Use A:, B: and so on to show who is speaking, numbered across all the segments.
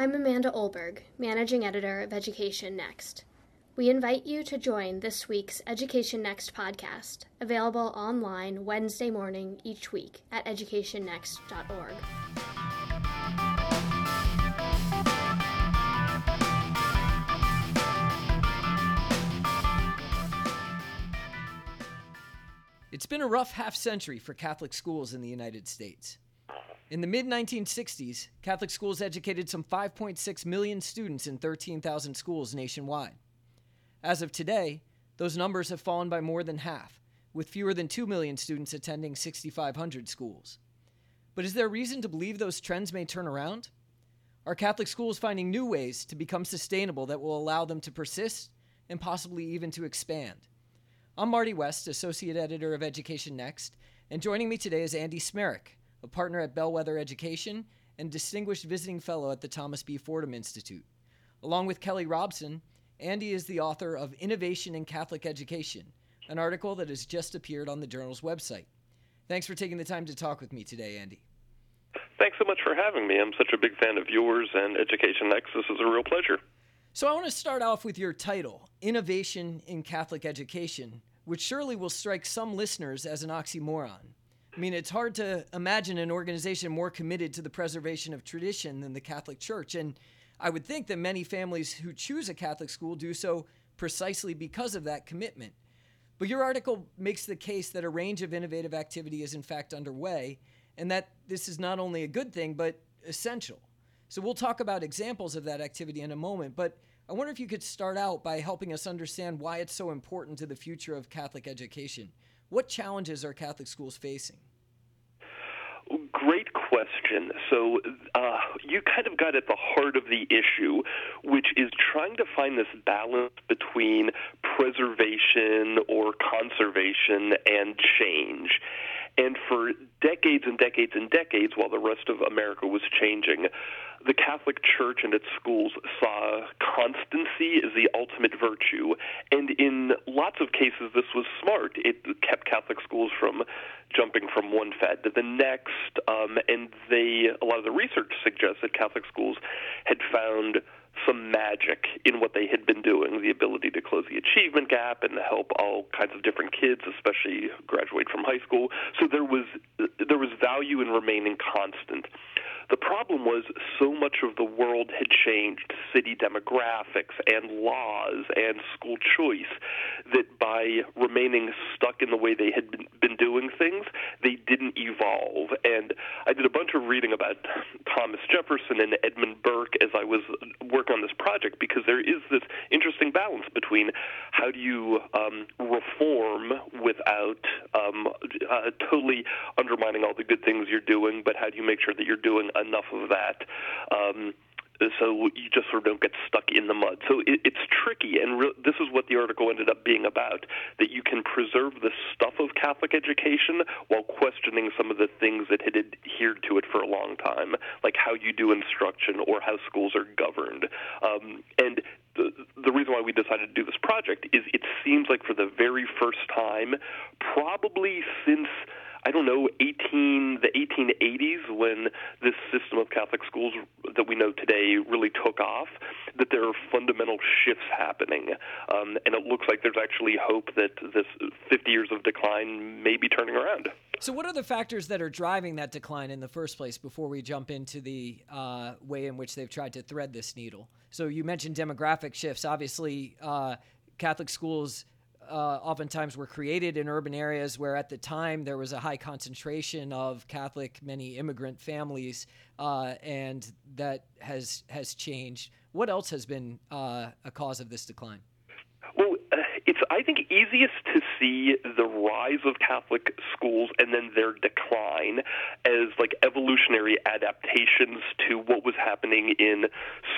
A: I'm Amanda Olberg, Managing Editor of Education Next. We invite you to join this week's Education Next podcast, available online Wednesday morning each week at educationnext.org.
B: It's been a rough half century for Catholic schools in the United States. In the mid 1960s, Catholic schools educated some 5.6 million students in 13,000 schools nationwide. As of today, those numbers have fallen by more than half, with fewer than 2 million students attending 6,500 schools. But is there reason to believe those trends may turn around? Are Catholic schools finding new ways to become sustainable that will allow them to persist and possibly even to expand? I'm Marty West, Associate Editor of Education Next, and joining me today is Andy Smarick, a partner at Bellwether Education and Distinguished Visiting Fellow at the Thomas B. Fordham Institute. Along with Kelly Robson, Andy is the author of Innovation in Catholic Education, an article that has just appeared on the journal's website. Thanks for taking the time to talk with me today, Andy.
C: Thanks so much for having me. I'm such a big fan of yours and Education Next. This is a real pleasure.
B: So, I want to start off with your title, Innovation in Catholic Education, which surely will strike some listeners as an oxymoron. I mean, it's hard to imagine an organization more committed to the preservation of tradition than the Catholic Church. And I would think that many families who choose a Catholic school do so precisely because of that commitment. But your article makes the case that a range of innovative activity is in fact underway, and that this is not only a good thing, but essential. So we'll talk about examples of that activity in a moment. But I wonder if you could start out by helping us understand why it's so important to the future of Catholic education. What challenges are Catholic schools facing?
C: Great question. So, uh, you kind of got at the heart of the issue, which is trying to find this balance between preservation or conservation and change. And for decades and decades and decades, while the rest of America was changing, the Catholic Church and its schools saw constancy as the ultimate virtue. And in lots of cases, this was smart. It kept Catholic schools from jumping from one fad to the next. Um, and they, a lot of the research suggests that Catholic schools had found some magic in what they had been doing the ability to close the achievement gap and to help all kinds of different kids especially graduate from high school. So there was there was value in remaining constant. The problem was so much of the world had changed. City demographics and laws and school choice that by remaining stuck in the way they had been, doing things, they didn't evolve. And I did a bunch of reading about Thomas Jefferson and Edmund Burke as I was working on this project because there is this interesting balance between how do you um, reform without um, uh, totally undermining all the good things you're doing, but how do you make sure that you're doing enough of that. Um, so you just sort of don't get stuck in the mud. So it, it's tricky, and re- this is what the article ended up being about: that you can preserve the stuff of Catholic education while questioning some of the things that had adhered to it for a long time, like how you do instruction or how schools are governed. Um, and the, the reason why we decided to do this project is it seems like for the very first time, probably since I don't know, 18 the 1880s when this system of Catholic schools that we know today really took off, that there are fundamental shifts happening, um, and it looks like there's actually hope that this 50 years of decline may be turning around.
B: So, what are the factors that are driving that decline in the first place? Before we jump into the uh, way in which they've tried to thread this needle, so you mentioned demographic shifts. Obviously, uh, Catholic schools uh, oftentimes were created in urban areas where at the time there was a high concentration of Catholic, many immigrant families, uh, and that has has changed. What else has been uh, a cause of this decline?
C: Uh, it's I think easiest to see the rise of Catholic schools and then their decline as like evolutionary adaptations to what was happening in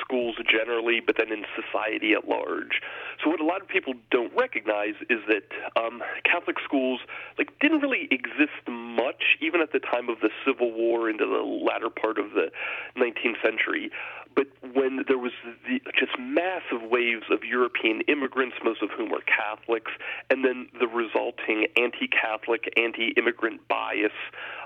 C: schools generally, but then in society at large. So what a lot of people don't recognize is that um, Catholic schools like didn't really exist much even at the time of the Civil War into the latter part of the 19th century but when there was the, just massive waves of European immigrants, most of whom were Catholics, and then the resulting anti-Catholic, anti-immigrant bias,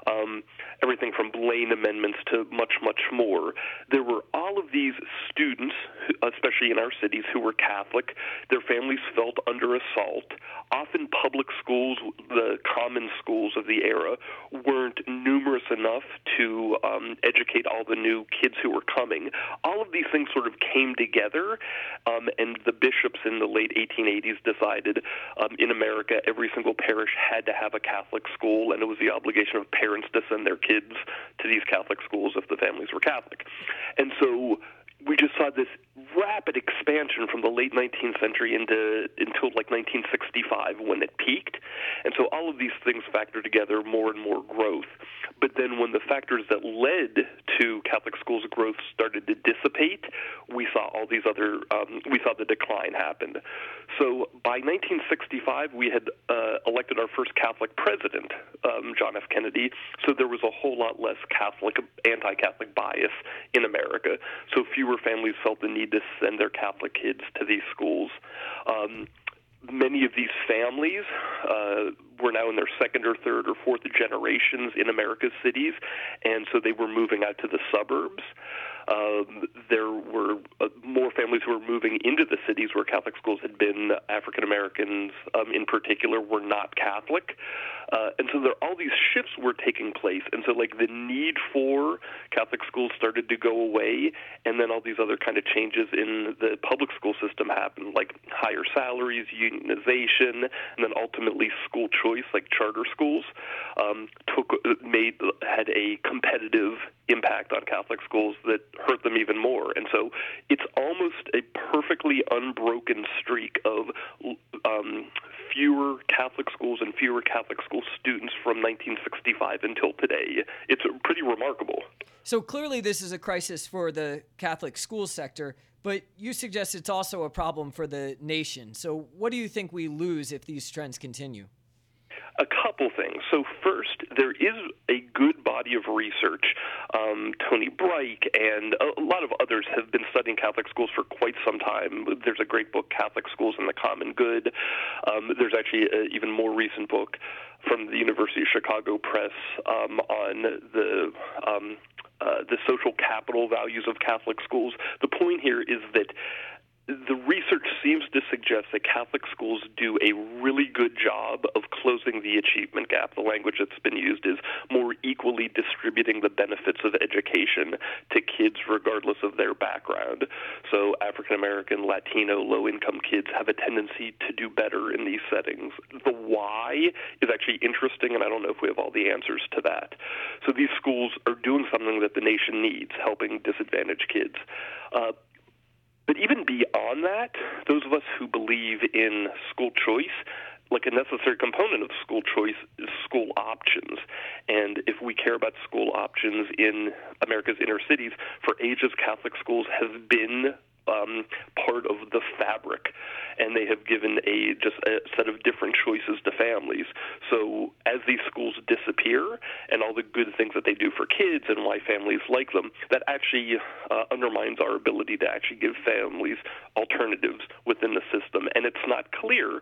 C: um, everything from Blaine amendments to much, much more. There were all of these students, especially in our cities, who were Catholic. Their families felt under assault. Often public schools, the common schools of the era, weren't numerous enough to um, educate all the new kids who were coming. All of these things sort of came together, um, and the bishops in the late 1880s decided um, in America every single parish had to have a Catholic school, and it was the obligation of parents to send their kids to these Catholic schools if the families were Catholic. And so we just saw this rapid expansion from the late 19th century into until like 1965 when it peaked. And so all of these things factor together more and more growth. But then when the factors that led to Catholic schools' growth started to dissipate, we saw all these other um, we saw the decline happen. So by 1965, we had uh, elected our first Catholic president, um, John F. Kennedy. So there was a whole lot less Catholic, anti-Catholic bias in America. So fewer families felt the need to send their Catholic kids to these schools. Um, many of these families uh, were now in their second or third or fourth generations in America's cities, and so they were moving out to the suburbs. Um, there were uh, more families who were moving into the cities where Catholic schools had been. African Americans, um, in particular, were not Catholic, uh, and so there all these shifts were taking place. And so, like the need for Catholic schools started to go away, and then all these other kind of changes in the public school system happened, like higher salaries, unionization, and then ultimately school choice, like charter schools, um, took made had a competitive impact on Catholic schools that hurt them even more. And so it's almost a perfectly unbroken streak of um, fewer Catholic schools and fewer Catholic school students from 1965 until today. It's pretty remarkable.
B: So clearly, this is a crisis for the Catholic school sector, but you suggest it's also a problem for the nation. So, what do you think we lose if these trends continue?
C: Couple things. So, first, there is a good body of research. Um, Tony Bryk and a lot of others have been studying Catholic schools for quite some time. There's a great book, Catholic Schools and the Common Good. Um, there's actually an even more recent book from the University of Chicago Press um, on the um, uh, the social capital values of Catholic schools. The point here is that the research seems to suggest that Catholic schools do a really good job of closing the achievement gap. The language that's been used is more equally distributing the benefits of education to kids regardless of their background. So African American, Latino, low income kids have a tendency to do better in these settings. The why is actually interesting, and I don't know if we have all the answers to that. So these schools are doing something that the nation needs, helping disadvantaged kids. Uh, but even beyond that, those of us who believe in school choice, like a necessary component of school choice is school options. And if we care about school options in America's inner cities, for ages Catholic schools have been um, part of the fabric, and they have given a just a set of different choices to families. So as these schools disappear, and all the good things that they do for kids, and why families like them, that actually uh, undermines our ability to actually give families alternatives within the system. And it's not clear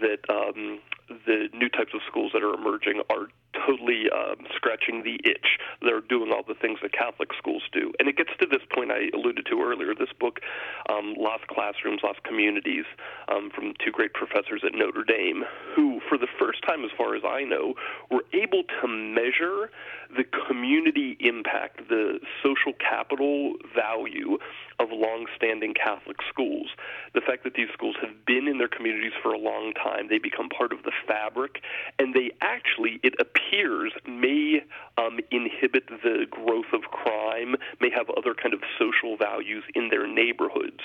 C: that um, the new types of schools that are emerging are totally um, scratching the itch. They're doing all the things that Catholic schools do. And it gets to this point I alluded to earlier. This book, um, Lost Classrooms, Lost Communities, um, from two great professors at Notre Dame, who, for the first time, as far as I know, were able to measure the community impact, the social capital value of long-standing Catholic schools. The fact that these schools have been in their communities for a long time, they become part of the fabric, and they actually, it appears, may um, inhibit the growth of crime, may have other kind of social values in their neighborhoods.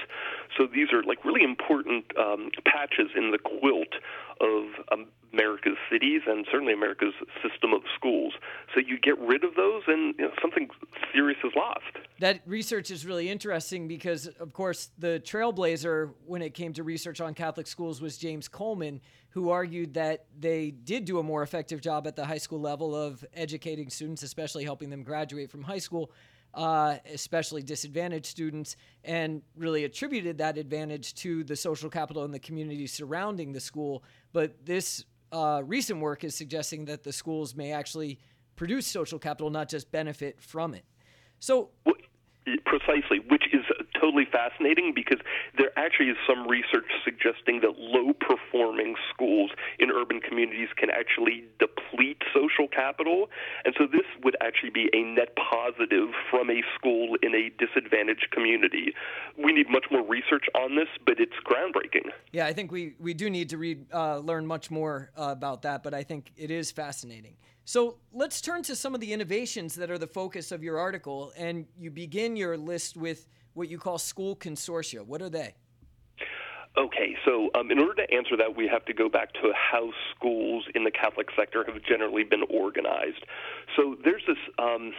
C: So these are like really important um, patches in the quilt of um, cities and certainly America's system of schools. So you get rid of those, and you know, something serious is lost.
B: That research is really interesting because, of course, the trailblazer when it came to research on Catholic schools was James Coleman, who argued that they did do a more effective job at the high school level of educating students, especially helping them graduate from high school. uh, especially disadvantaged students, and really attributed that advantage to the social capital and the community surrounding the school. But this uh, recent work is suggesting that the schools may actually produce social capital, not just benefit from it. So,
C: precisely, which is totally fascinating because there actually is some research suggesting that low performing schools in urban communities can actually deplete social capital. And so this would actually be a net positive from a school in a disadvantaged community. We need much more research on this, but it's groundbreaking.
B: Yeah, I think we, we do need to read, uh, learn much more uh, about that, but I think it is fascinating. So let's turn to some of the innovations that are the focus of your article. And you begin your list with what you call school consortia. What are they?
C: Okay, so um, in order to answer that, we have to go back to how schools in the Catholic sector have generally been organized. So there's this. Um,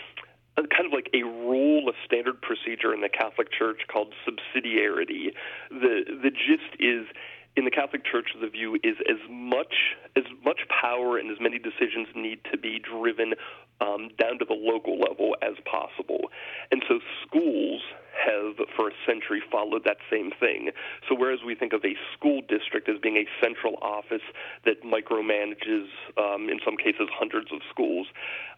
C: kind of like a rule, a standard procedure in the Catholic Church called subsidiarity. The the gist is in the Catholic Church, the view is as much as much power and as many decisions need to be driven um, down to the local level as possible. And so schools have, for a century, followed that same thing. So whereas we think of a school district as being a central office that micromanages, um, in some cases, hundreds of schools,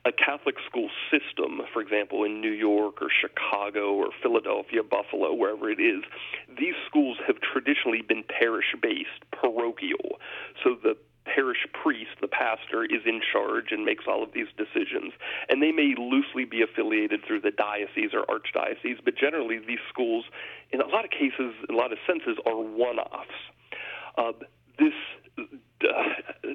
C: a Catholic school system, for example, in New York or Chicago or Philadelphia, Buffalo, wherever it is, these schools have traditionally been parish based, parochial. So the parish priest, the pastor, is in charge and makes all of these decisions. And they may loosely be affiliated through the diocese or archdiocese, but generally these schools, in a lot of cases, in a lot of senses, are one offs. Uh, this uh,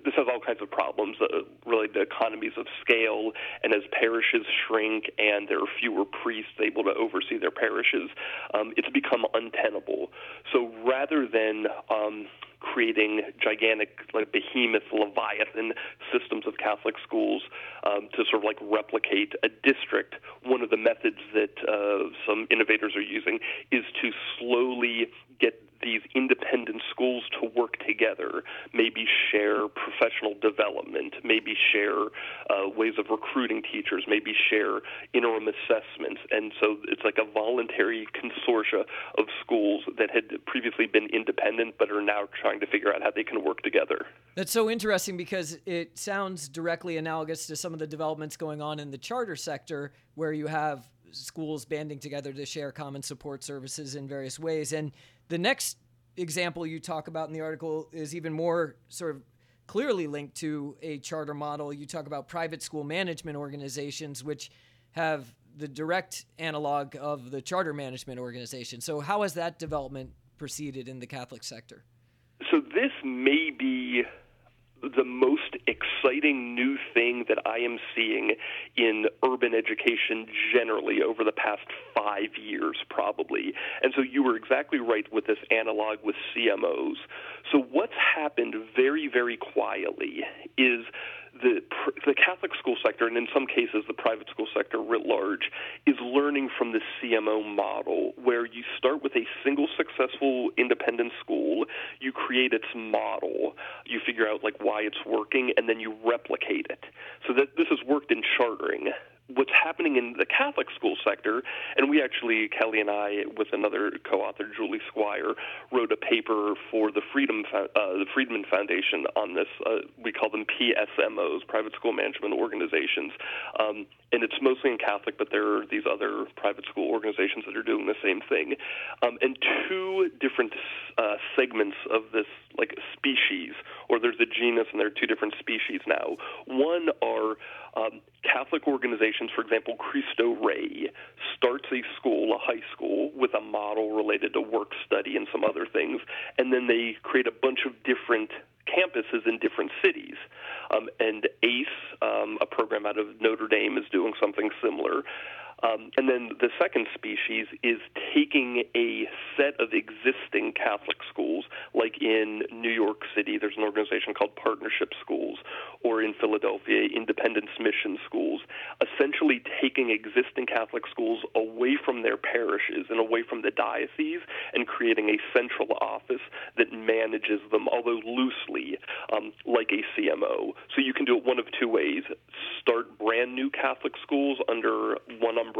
C: this has all kinds of problems, uh, really the economies of scale, and as parishes shrink and there are fewer priests able to oversee their parishes, um, it's become untenable. So rather than um, creating gigantic, like behemoth, leviathan systems of Catholic schools um, to sort of like replicate a district. One of the methods that uh, some innovators are using is to slowly get these independent schools to work together, maybe share professional development, maybe share uh, ways of recruiting teachers, maybe share interim assessments. And so it's like a voluntary consortia of schools that had previously been independent but are now trying to figure out how they can work together.
B: That's so interesting because it sounds directly analogous to some of the developments going on in the charter sector where you have schools banding together to share common support services in various ways. And the next example you talk about in the article is even more sort of clearly linked to a charter model. You talk about private school management organizations, which have the direct analog of the charter management organization. So, how has that development proceeded in the Catholic sector?
C: So, this may be the most exciting new thing that I am seeing in urban education generally over the past five years, probably. And so you were exactly right with this analog with CMOs. So, what's happened very, very quietly is the the Catholic school sector, and in some cases the private school sector writ large, is learning from the CMO model, where you start with a single successful independent school, you create its model, you figure out like why it's working, and then you replicate it. So that this has worked in chartering what's happening in the Catholic school sector, and we actually, Kelly and I, with another co-author, Juliet Squire, wrote a paper for the Freedom uh, the Friedman Foundation on this. Uh, we call them PSMOs, private school management organizations, um, and it's mostly in Catholic, but there are these other private school organizations that are doing the same thing. Um, and two different uh, segments of this, like species, or there's a genus and there are two different species now. One are um, Catholic organizations, for example, Cristo Rey, starts a school, a high school, with a model related to work study and some other things, and then they create a bunch of different campuses in different cities. Um, and ACE, um, a program out of Notre Dame, is doing something similar. Um, and then the second species is taking a set of existing Catholic schools, like in New York City, there's an organization called Partnership Schools, or in Philadelphia, Independence Mission Schools, essentially taking existing Catholic schools away from their parishes and away from the diocese and creating a central office that manages them, although loosely, um, like a CMO. So you can do it one of two ways start brand new Catholic schools under one umbrella,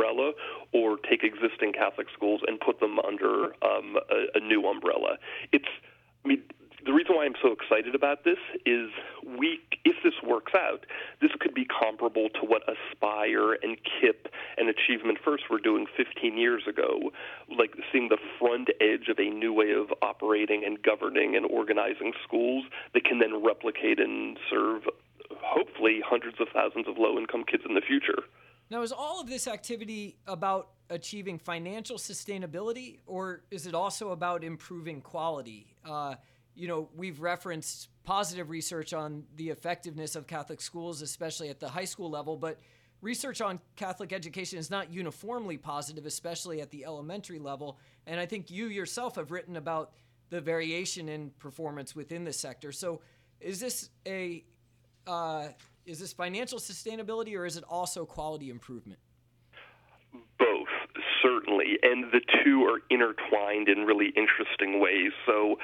C: or take existing Catholic schools and put them under um, a, a new umbrella. It's, I mean, the reason why I'm so excited about this is we, if this works out, this could be comparable to what Aspire and KIPP and Achievement First were doing 15 years ago, like seeing the front edge of a new way of operating and governing and organizing schools that can then replicate and serve, hopefully, hundreds of thousands of low income kids in the future.
B: Now, is all of this activity about achieving financial sustainability, or is it also about improving quality? Uh, you know, we've referenced positive research on the effectiveness of Catholic schools, especially at the high school level, but research on Catholic education is not uniformly positive, especially at the elementary level. And I think you yourself have written about the variation in performance within the sector. So, is this a uh, is this financial sustainability, or is it also quality improvement?
C: Both, certainly, and the two are intertwined in really interesting ways. So.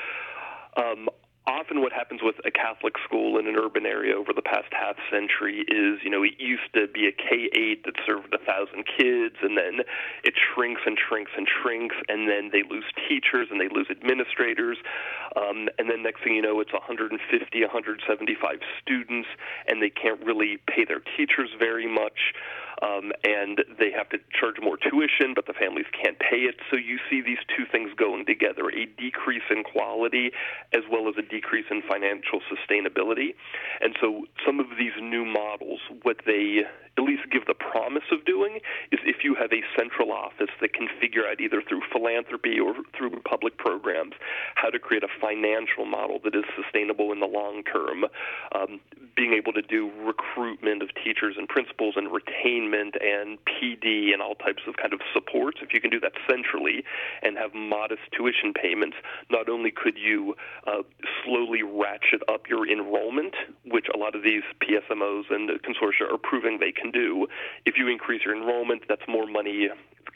C: Um, often what happens with a Catholic school in an urban area over the past half century is, you know, it used to be a K 8 that served a thousand kids, and then it shrinks and shrinks and shrinks, and then they lose teachers and they lose administrators. Um, and then next thing you know, it's 150, 175 students, and they can't really pay their teachers very much um, and they have to charge more tuition, but the families can't pay it. So you see these two things going together a decrease in quality as well as a decrease in financial sustainability. And so some of these new models, what they at least give the promise of doing is if you have a central office that can figure out either through philanthropy or through public programs how to create a financial model that is sustainable in the long term, um, being able to do recruitment of teachers and principals and retainment and PD and all types of kind of supports, if you can do that centrally and have modest tuition payments, not only could you uh, slowly ratchet up your enrollment, which a lot of these PSMOs and consortia are proving they can do. If you increase your enrollment, that's more money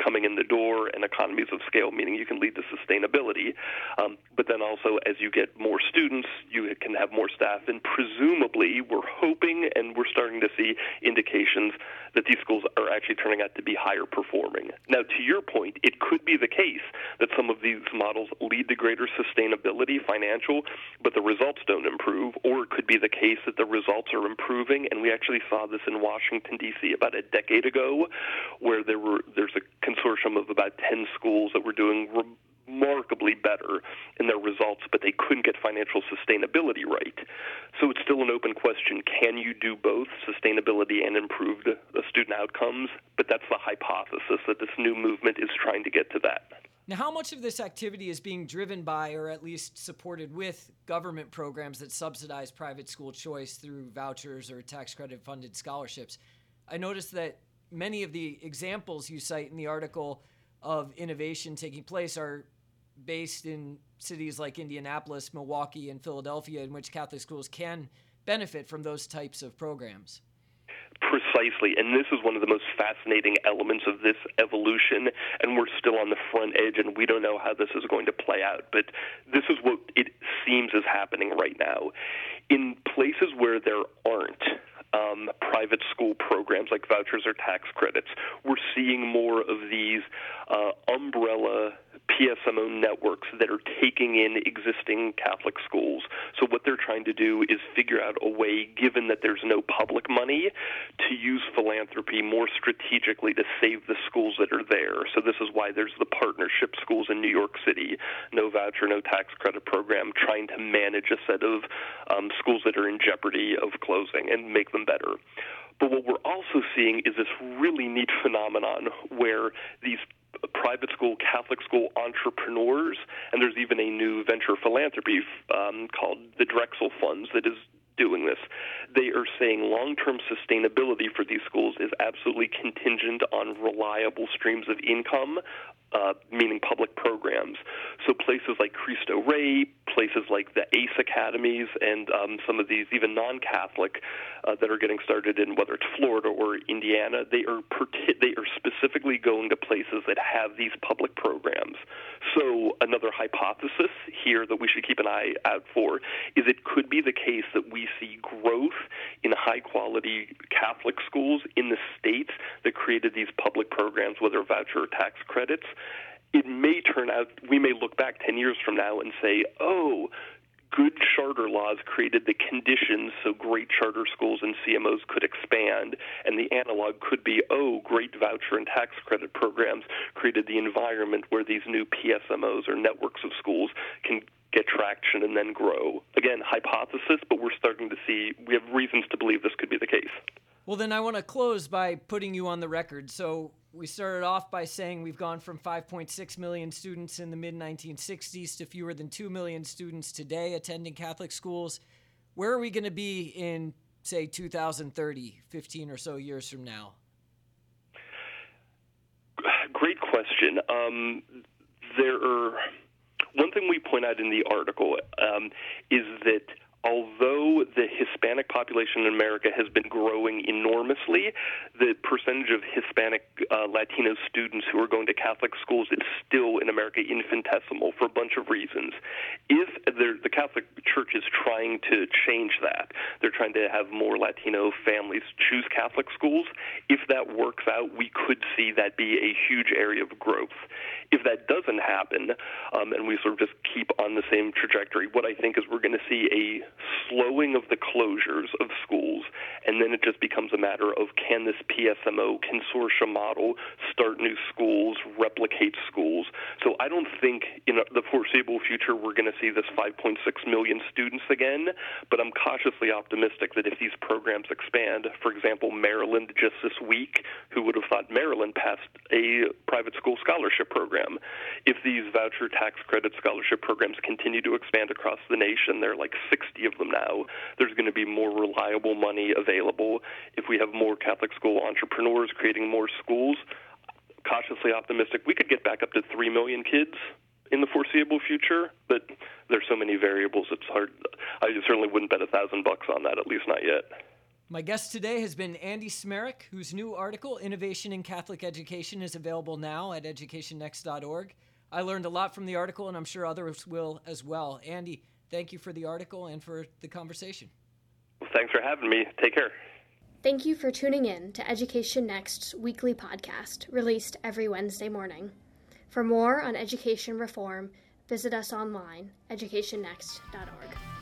C: coming in the door and economies of scale, meaning you can lead to sustainability. Um, but then also, as you get more students, you can have more staff, and presumably, we're hoping and we're starting to see indications that these schools are actually turning out to be higher performing. Now, to your point, it could be the case that some of these models lead to greater sustainability, financial, but the results don't improve, or it could be the case that the results are improving, and we actually saw this in Washington D.C. about a decade ago, where there were there's a consortium of about 10 schools that were doing remarkably better in their results, but they couldn't get financial sustainability right. So it's still an open question can you do both sustainability and improved student outcomes? But that's the hypothesis that this new movement is trying to get to that.
B: Now, how much of this activity is being driven by, or at least supported with, government programs that subsidize private school choice through vouchers or tax credit funded scholarships? I noticed that many of the examples you cite in the article of innovation taking place are based in cities like Indianapolis, Milwaukee, and Philadelphia, in which Catholic schools can benefit from those types of programs.
C: Precisely, and this is one of the most fascinating elements of this evolution, and we're still on the front edge, and we don't know how this is going to play out. But this is what it seems is happening right now. In places where there aren't um, private school programs like vouchers or tax credits. We're seeing more of these uh, umbrella PSMO networks that are taking in existing Catholic schools. So what they're trying to do is figure out a way, given that there's no public money, to use philanthropy more strategically to save the schools that are there. So this is why there's the partnership schools in New York City, no voucher, no tax credit program, trying to manage a set of um, schools that are in jeopardy of closing and make them better. But what we're also seeing is this really neat phenomenon where these private school, Catholic school entrepreneurs, and there's even a new venture philanthropy um, called the Drexel Funds that is doing this. They are saying long term sustainability for these schools is absolutely contingent on reliable streams of income, uh, meaning public programs. So places like Cristo Rey, places like the ACE academies, and um, some of these even non-Catholic uh, that are getting started in whether it's Florida or Indiana, they are they are specifically going to places that have these public programs. So another hypothesis here that we should keep an eye out for is it could be the case that we see growth in high quality Catholic schools in the states that created these public programs, whether voucher or tax credits it may turn out we may look back 10 years from now and say, oh, good charter laws created the conditions so great charter schools and CMOs could expand, and the analog could be, oh, great voucher and tax credit programs created the environment where these new PSMOs or networks of schools can get traction and then grow. Again, hypothesis, but we're starting to see, we have reasons to believe this could be the case.
B: Well, then I want to close by putting you on the record. So we started off by saying we've gone from 5.6 million students in the mid 1960s to fewer than 2 million students today attending Catholic schools. Where are we going to be in, say, 2030, 15 or so years from now?
C: Great question. Um, there are one thing we point out in the article um, is that although the Hispanic population in America has been growing enormously, the percentage of Hispanic uh, Latino students who are going to Catholic schools is still in America infinitesimal for a bunch of reasons. If the Catholic Church is trying to change that, they're trying to have more Latino families choose Catholic schools. If that works out, we could see that be a huge area of growth. If that doesn't happen, um, and we sort of just keep on the same trajectory, what I think is we're going to see a slowing of the closures of schools, and then it just becomes a matter of can this PSMO consortium model start new schools, replicate schools. So I don't think in the foreseeable future we're going to see this 5.6 million students again, but I'm cautiously optimistic that if these programs expand, for example, Maryland just this week, who would have thought Maryland passed a private school scholarship program? If these voucher tax credit scholarship programs continue to expand across the nation, there are like 60 of them now. There's going to be more reliable money available. If we have more Catholic school entrepreneurs creating more schools, cautiously optimistic, we could get back up to 3 million kids in the foreseeable future, but there's so many variables it's hard. I certainly wouldn't bet a thousand bucks on that, at least not yet.
B: My guest today has been Andy Smarick, whose new article, Innovation in Catholic Education, is available now at educationnext.org. I learned a lot from the article, and I'm sure others will as well. Andy, thank you for the article and for the conversation.
C: Thanks for having me. Take care.
A: Thank you for tuning in to Education Next's weekly podcast, released every Wednesday morning. For more on education reform, visit us online, educationnext.org.